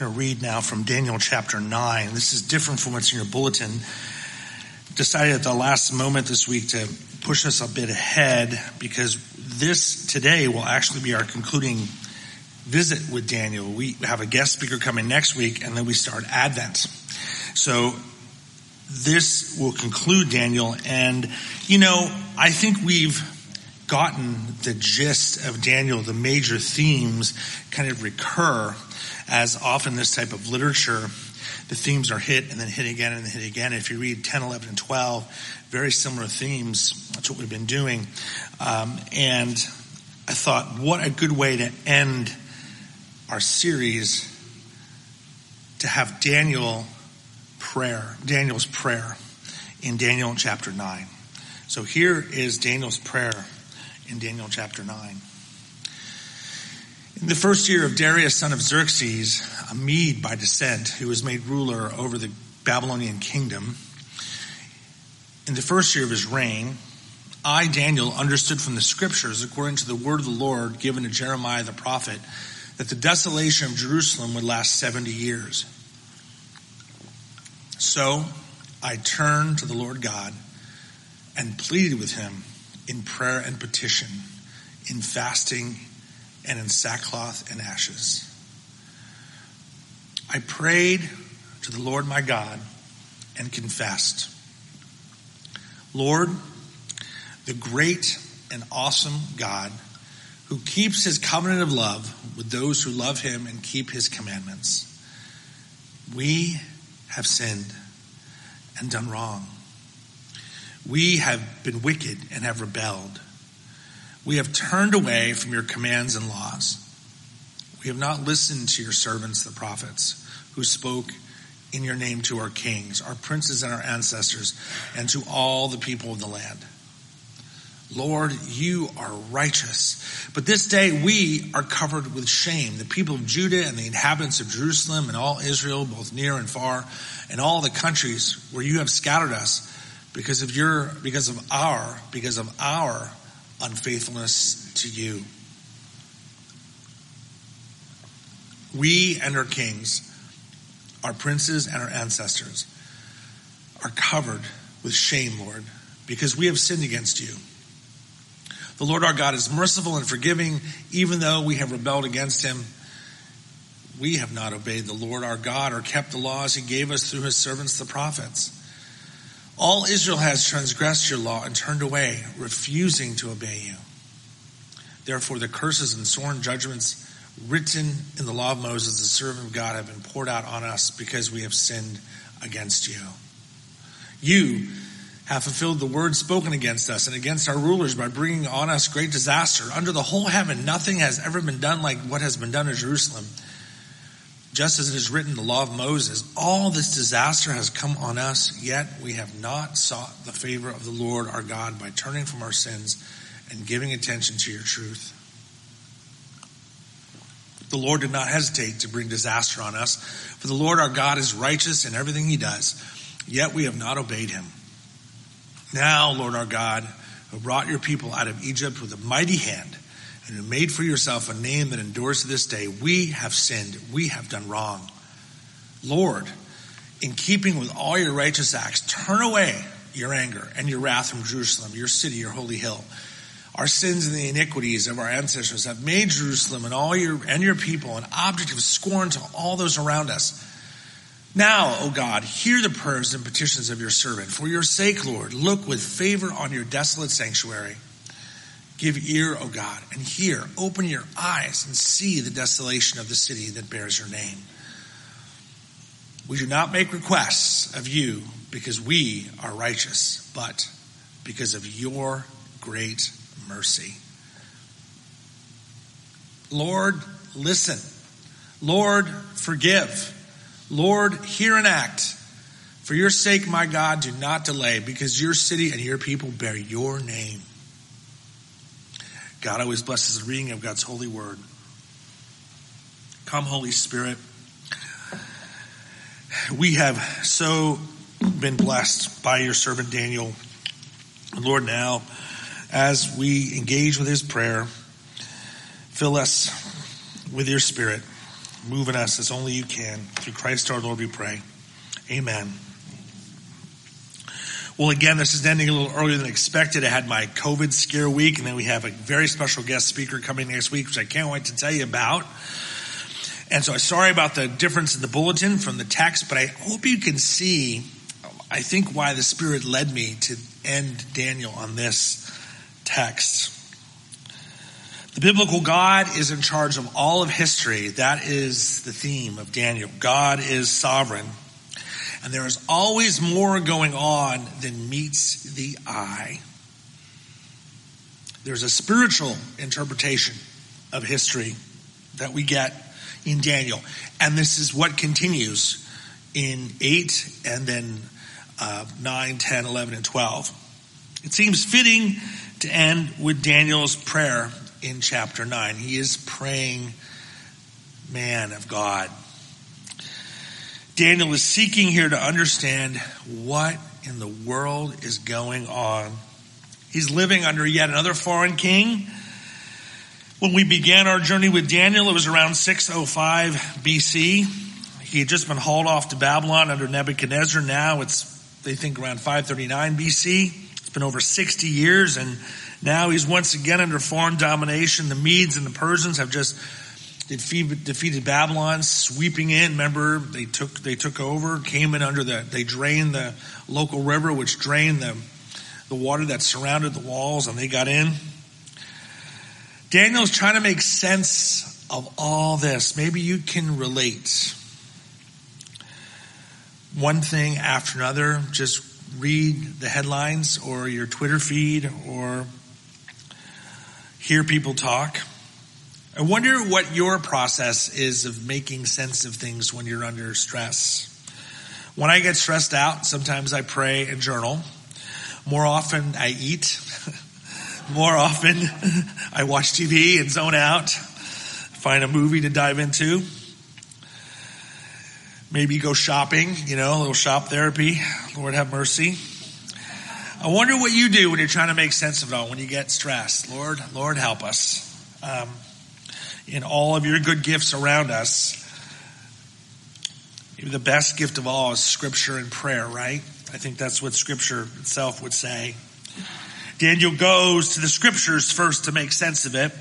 going to read now from Daniel chapter 9. This is different from what's in your bulletin. Decided at the last moment this week to push us a bit ahead because this today will actually be our concluding visit with Daniel. We have a guest speaker coming next week and then we start Advent. So this will conclude Daniel and you know, I think we've gotten the gist of Daniel, the major themes kind of recur as often this type of literature, the themes are hit and then hit again and then hit again. If you read 10, 11, and 12, very similar themes. That's what we've been doing. Um, and I thought, what a good way to end our series to have Daniel prayer, Daniel's prayer in Daniel chapter 9. So here is Daniel's prayer in Daniel chapter 9. In the first year of Darius, son of Xerxes, a Mede by descent, who was made ruler over the Babylonian kingdom, in the first year of his reign, I, Daniel, understood from the scriptures, according to the word of the Lord given to Jeremiah the prophet, that the desolation of Jerusalem would last 70 years. So I turned to the Lord God and pleaded with him in prayer and petition, in fasting and in sackcloth and ashes. I prayed to the Lord my God and confessed, Lord, the great and awesome God who keeps his covenant of love with those who love him and keep his commandments. We have sinned and done wrong. We have been wicked and have rebelled. We have turned away from your commands and laws. We have not listened to your servants, the prophets, who spoke in your name to our kings, our princes, and our ancestors, and to all the people of the land. Lord, you are righteous. But this day we are covered with shame. The people of Judah and the inhabitants of Jerusalem and all Israel, both near and far, and all the countries where you have scattered us because of your, because of our, because of our unfaithfulness to you. We and our kings, our princes and our ancestors are covered with shame, Lord, because we have sinned against you. The Lord our God is merciful and forgiving, even though we have rebelled against him. We have not obeyed the Lord our God or kept the laws he gave us through his servants, the prophets. All Israel has transgressed your law and turned away, refusing to obey you. Therefore, the curses and sworn judgments written in the law of Moses, the servant of God, have been poured out on us because we have sinned against you. You have fulfilled the word spoken against us and against our rulers by bringing on us great disaster. Under the whole heaven, nothing has ever been done like what has been done in Jerusalem just as it is written in the law of Moses, all this disaster has come on us, yet we have not sought the favor of the Lord our God by turning from our sins and giving attention to your truth. The Lord did not hesitate to bring disaster on us, for the Lord our God is righteous in everything he does, yet we have not obeyed him. Now, Lord our God, who brought your people out of Egypt with a mighty hand, and who made for yourself a name that endures to this day, we have sinned. We have done wrong. Lord, in keeping with all your righteous acts, turn away your anger and your wrath from Jerusalem, your city, your holy hill. Our sins and the iniquities of our ancestors have made Jerusalem and all your and your people an object of scorn to all those around us. Now, O God, hear the prayers and petitions of your servant. For your sake, Lord, look with favor on your desolate sanctuary. Give ear, O God, and hear. Open your eyes and see the desolation of the city that bears your name. We do not make requests of you because we are righteous, but because of your great mercy. Lord, listen. Lord, forgive. Lord, hear and act. For your sake, my God, do not delay because your city and your people bear your name. God always blesses the reading of God's holy word. Come, Holy Spirit. We have so been blessed by your servant Daniel. Lord, now, as we engage with his prayer, fill us with your spirit. Move in us as only you can. Through Christ our Lord, we pray. Amen. Well, again, this is ending a little earlier than expected. I had my COVID scare week, and then we have a very special guest speaker coming next week, which I can't wait to tell you about. And so I'm sorry about the difference in the bulletin from the text, but I hope you can see, I think, why the Spirit led me to end Daniel on this text. The biblical God is in charge of all of history. That is the theme of Daniel. God is sovereign. And there is always more going on than meets the eye. There's a spiritual interpretation of history that we get in Daniel. And this is what continues in 8 and then uh, 9, 10, 11, and 12. It seems fitting to end with Daniel's prayer in chapter 9. He is praying, man of God. Daniel is seeking here to understand what in the world is going on. He's living under yet another foreign king when we began our journey with Daniel, it was around 605 BC. He had just been hauled off to Babylon under Nebuchadnezzar. Now it's, they think, around 539 BC. It's been over 60 years, and now he's once again under foreign domination. The Medes and the Persians have just defeated Babylon, sweeping in. Remember, they took they took over, came in under the they drained the local river, which drained the the water that surrounded the walls, and they got in. Daniel's trying to make sense of all this. Maybe you can relate. One thing after another, just read the headlines or your Twitter feed or hear people talk. I wonder what your process is of making sense of things when you're under stress. When I get stressed out, sometimes I pray and journal. More often I eat. More often, I watch TV and zone out, find a movie to dive into. Maybe go shopping, you know, a little shop therapy. Lord have mercy. I wonder what you do when you're trying to make sense of it all, when you get stressed. Lord, Lord help us. Um, in all of your good gifts around us, maybe the best gift of all is scripture and prayer, right? I think that's what scripture itself would say. Daniel goes to the scriptures first to make sense of it.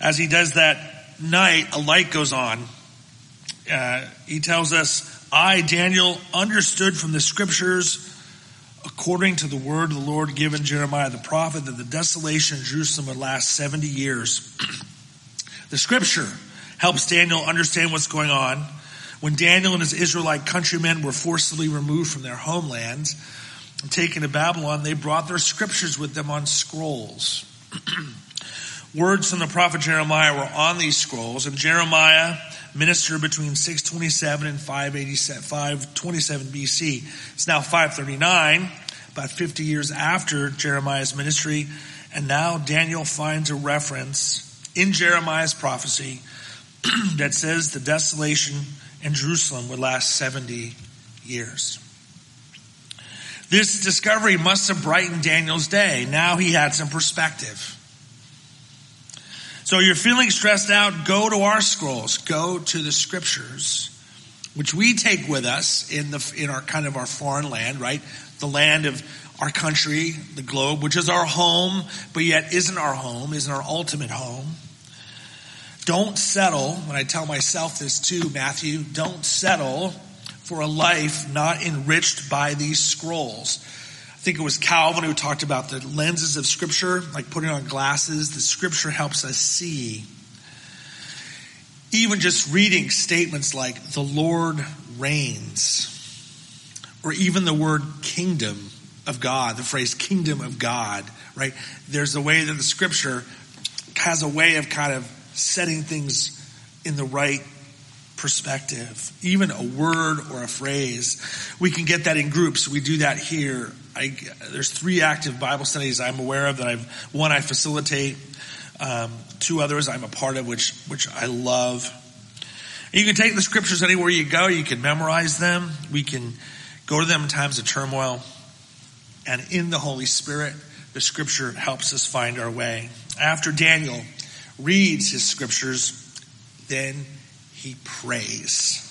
As he does that night, a light goes on. Uh, he tells us, I, Daniel, understood from the scriptures, according to the word of the Lord given Jeremiah the prophet, that the desolation of Jerusalem would last 70 years. the scripture helps Daniel understand what's going on. When Daniel and his Israelite countrymen were forcibly removed from their homeland, and taken to Babylon, they brought their scriptures with them on scrolls. Words from the prophet Jeremiah were on these scrolls, and Jeremiah ministered between 627 and 527 BC. It's now 539, about 50 years after Jeremiah's ministry, and now Daniel finds a reference in Jeremiah's prophecy that says the desolation in Jerusalem would last 70 years. This discovery must have brightened Daniel's day. Now he had some perspective. So you're feeling stressed out, go to our scrolls, go to the scriptures, which we take with us in the, in our kind of our foreign land, right? The land of our country, the globe, which is our home, but yet isn't our home, isn't our ultimate home. Don't settle, when I tell myself this too, Matthew, don't settle for a life not enriched by these scrolls. I think it was Calvin who talked about the lenses of Scripture, like putting on glasses. The Scripture helps us see. Even just reading statements like, the Lord reigns, or even the word kingdom of God, the phrase kingdom of God, right? There's a way that the Scripture has a way of kind of setting things in the right perspective, even a word or a phrase. We can get that in groups. We do that here. I, there's three active Bible studies I'm aware of that I've, one I facilitate, um, two others I'm a part of, which, which I love. you can take the scriptures anywhere you go. You can memorize them. We can go to them in times of turmoil. And in the Holy Spirit, the scripture helps us find our way. After Daniel reads his scriptures, then he prays.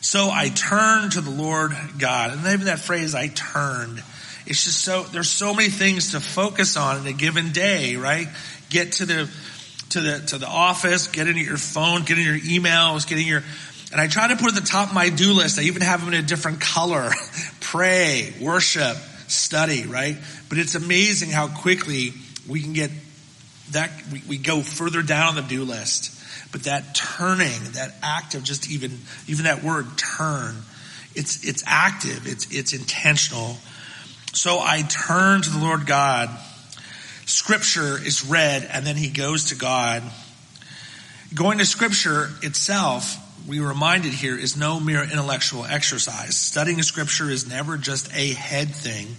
So I turned to the Lord God. And even that phrase, I turned, it's just so, there's so many things to focus on in a given day, right? Get to the, to the, to the office, get into your phone, get in your emails, getting your, and I try to put at the top of my do list. I even have them in a different color. Pray, worship, study, right? But it's amazing how quickly we can get that, we, we go further down the do list. But that turning, that act of just even, even that word turn, it's, it's active, it's, it's intentional. So I turn to the Lord God. Scripture is read and then he goes to God. Going to scripture itself, we reminded here, is no mere intellectual exercise. Studying scripture is never just a head thing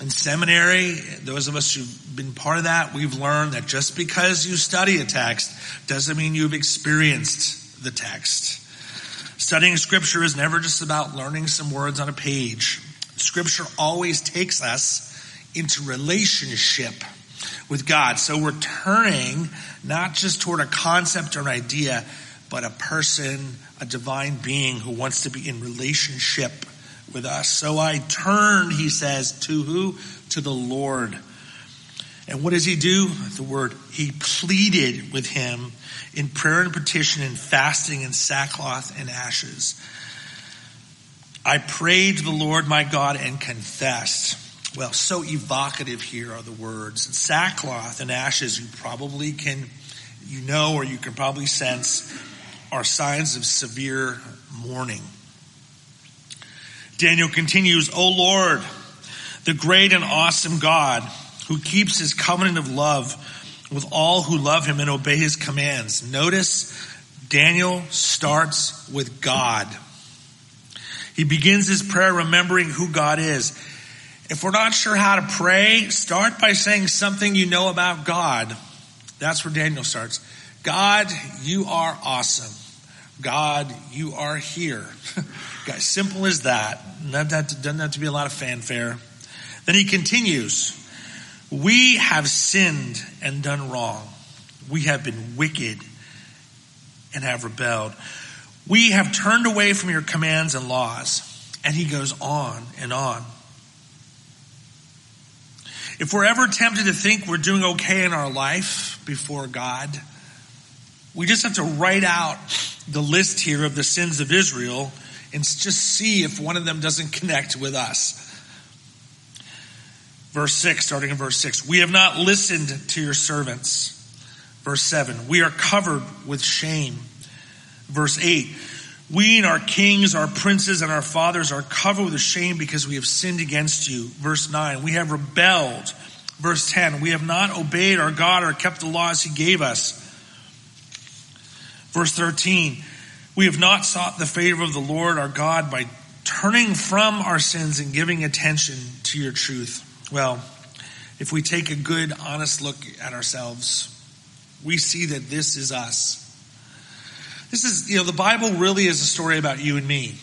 in seminary, those of us who've been part of that, we've learned that just because you study a text doesn't mean you've experienced the text. Studying scripture is never just about learning some words on a page. Scripture always takes us into relationship with God. So we're turning not just toward a concept or an idea, but a person, a divine being who wants to be in relationship with us. So I turned, he says, to who? To the Lord. And what does he do? The word, he pleaded with him in prayer and petition and fasting and sackcloth and ashes. I prayed to the Lord my God and confessed. Well, so evocative here are the words. Sackcloth and ashes, you probably can, you know, or you can probably sense, are signs of severe mourning. Daniel continues, O Lord, the great and awesome God who keeps his covenant of love with all who love him and obey his commands. Notice Daniel starts with God. He begins his prayer remembering who God is. If we're not sure how to pray, start by saying something you know about God. That's where Daniel starts. God, you are awesome. God, you are here. Guys, simple as that. Doesn't have to be a lot of fanfare. Then he continues, we have sinned and done wrong. We have been wicked and have rebelled. We have turned away from your commands and laws. And he goes on and on. If we're ever tempted to think we're doing okay in our life before God, we just have to write out the list here of the sins of Israel and just see if one of them doesn't connect with us. Verse 6, starting in verse 6. We have not listened to your servants. Verse 7. We are covered with shame. Verse 8. We and our kings, our princes, and our fathers are covered with shame because we have sinned against you. Verse 9. We have rebelled. Verse 10. We have not obeyed our God or kept the laws he gave us. Verse 13, we have not sought the favor of the Lord our God by turning from our sins and giving attention to your truth. Well, if we take a good, honest look at ourselves, we see that this is us. This is, you know, the Bible really is a story about you and me.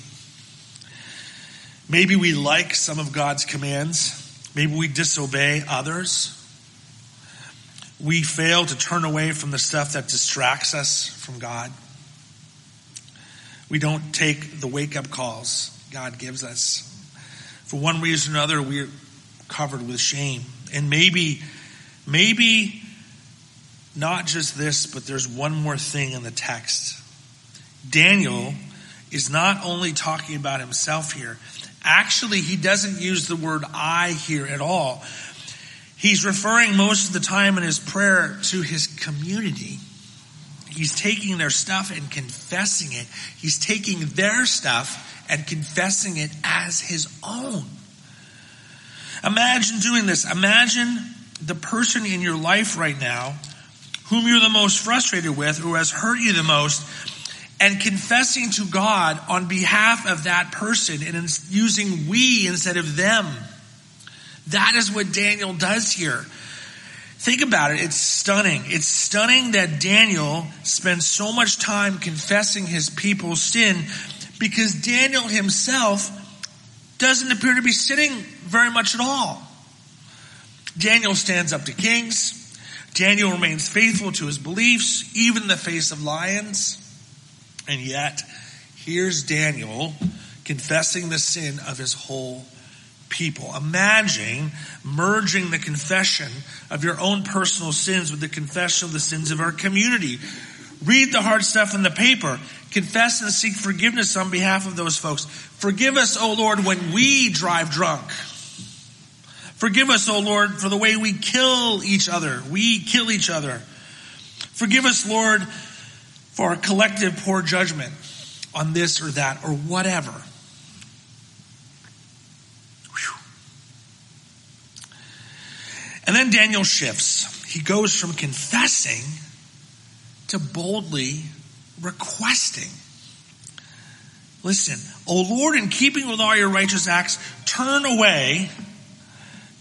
Maybe we like some of God's commands. Maybe we disobey others we fail to turn away from the stuff that distracts us from God. We don't take the wake up calls God gives us. For one reason or another, we're covered with shame. And maybe, maybe not just this, but there's one more thing in the text. Daniel is not only talking about himself here. Actually, he doesn't use the word I here at all. He's referring most of the time in his prayer to his community. He's taking their stuff and confessing it. He's taking their stuff and confessing it as his own. Imagine doing this. Imagine the person in your life right now whom you're the most frustrated with, who has hurt you the most, and confessing to God on behalf of that person and using we instead of them. That is what Daniel does here. Think about it. It's stunning. It's stunning that Daniel spends so much time confessing his people's sin because Daniel himself doesn't appear to be sinning very much at all. Daniel stands up to kings. Daniel remains faithful to his beliefs, even in the face of lions. And yet, here's Daniel confessing the sin of his whole people. Imagine merging the confession of your own personal sins with the confession of the sins of our community. Read the hard stuff in the paper. Confess and seek forgiveness on behalf of those folks. Forgive us, O Lord, when we drive drunk. Forgive us, O Lord, for the way we kill each other. We kill each other. Forgive us, Lord, for our collective poor judgment on this or that or whatever. And then Daniel shifts. He goes from confessing to boldly requesting. Listen, O Lord, in keeping with all your righteous acts, turn away,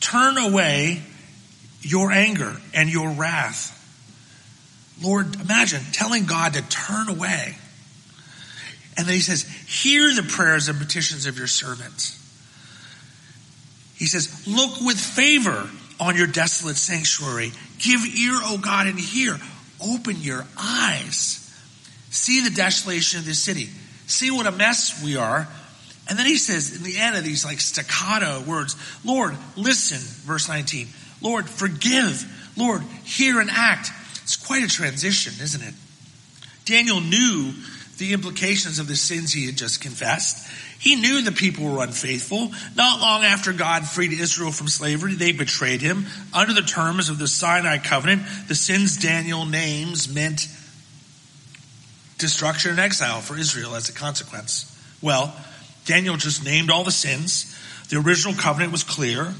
turn away your anger and your wrath. Lord, imagine telling God to turn away. And then he says, hear the prayers and petitions of your servants. He says, look with favor on your desolate sanctuary. Give ear, O God, and hear. Open your eyes. See the desolation of this city. See what a mess we are. And then he says in the end of these like staccato words, Lord, listen, verse 19. Lord, forgive. Lord, hear and act. It's quite a transition, isn't it? Daniel knew the implications of the sins he had just confessed. He knew the people were unfaithful. Not long after God freed Israel from slavery, they betrayed him. Under the terms of the Sinai covenant, the sins Daniel names meant destruction and exile for Israel as a consequence. Well, Daniel just named all the sins. The original covenant was clear.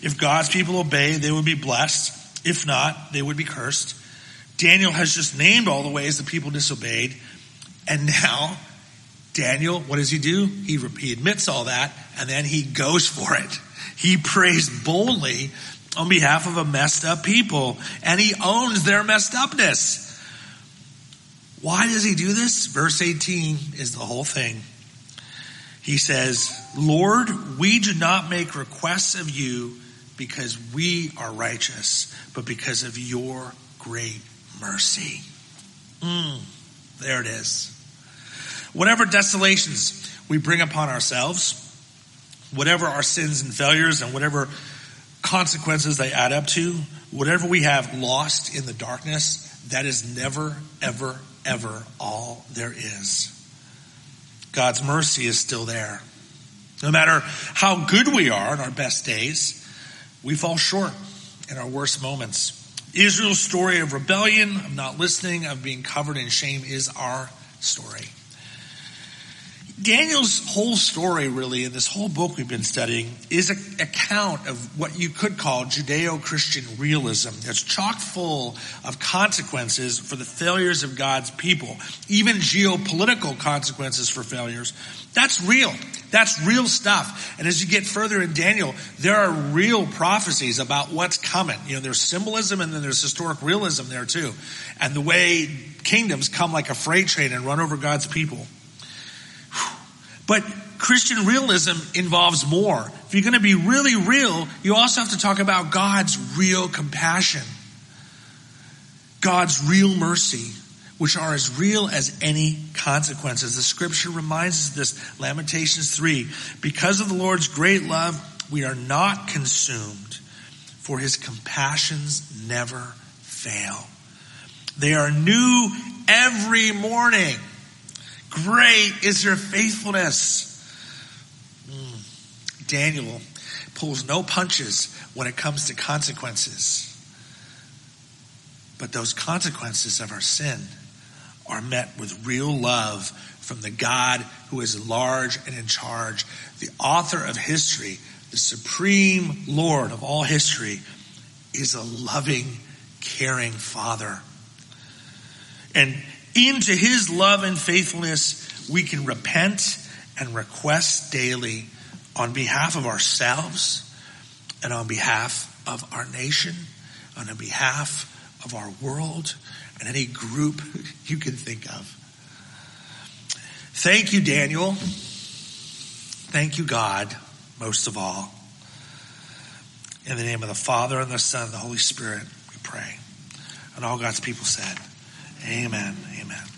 If God's people obey, they would be blessed. If not, they would be cursed. Daniel has just named all the ways the people disobeyed. And now Daniel, what does he do? He, he admits all that and then he goes for it. He prays boldly on behalf of a messed up people and he owns their messed upness. Why does he do this? Verse 18 is the whole thing. He says, Lord, we do not make requests of you because we are righteous, but because of your great mercy. Mm, there it is. Whatever desolations we bring upon ourselves, whatever our sins and failures and whatever consequences they add up to, whatever we have lost in the darkness, that is never, ever, ever all there is. God's mercy is still there. No matter how good we are in our best days, we fall short in our worst moments. Israel's story of rebellion, of not listening, of being covered in shame is our story. Daniel's whole story, really, in this whole book we've been studying, is an account of what you could call Judeo Christian realism. It's chock full of consequences for the failures of God's people, even geopolitical consequences for failures. That's real. That's real stuff. And as you get further in Daniel, there are real prophecies about what's coming. You know, there's symbolism and then there's historic realism there too. And the way kingdoms come like a freight train and run over God's people. But Christian realism involves more. If you're going to be really real, you also have to talk about God's real compassion, God's real mercy, which are as real as any consequences. The scripture reminds us this, Lamentations 3. Because of the Lord's great love, we are not consumed, for his compassions never fail. They are new every morning. Great is your faithfulness. Mm. Daniel pulls no punches when it comes to consequences. But those consequences of our sin are met with real love from the God who is large and in charge, the author of history, the supreme Lord of all history, is a loving, caring Father. And into his love and faithfulness, we can repent and request daily on behalf of ourselves and on behalf of our nation, on behalf of our world, and any group you can think of. Thank you, Daniel. Thank you, God, most of all. In the name of the Father and the Son and the Holy Spirit, we pray. And all God's people said, Amen. Amen.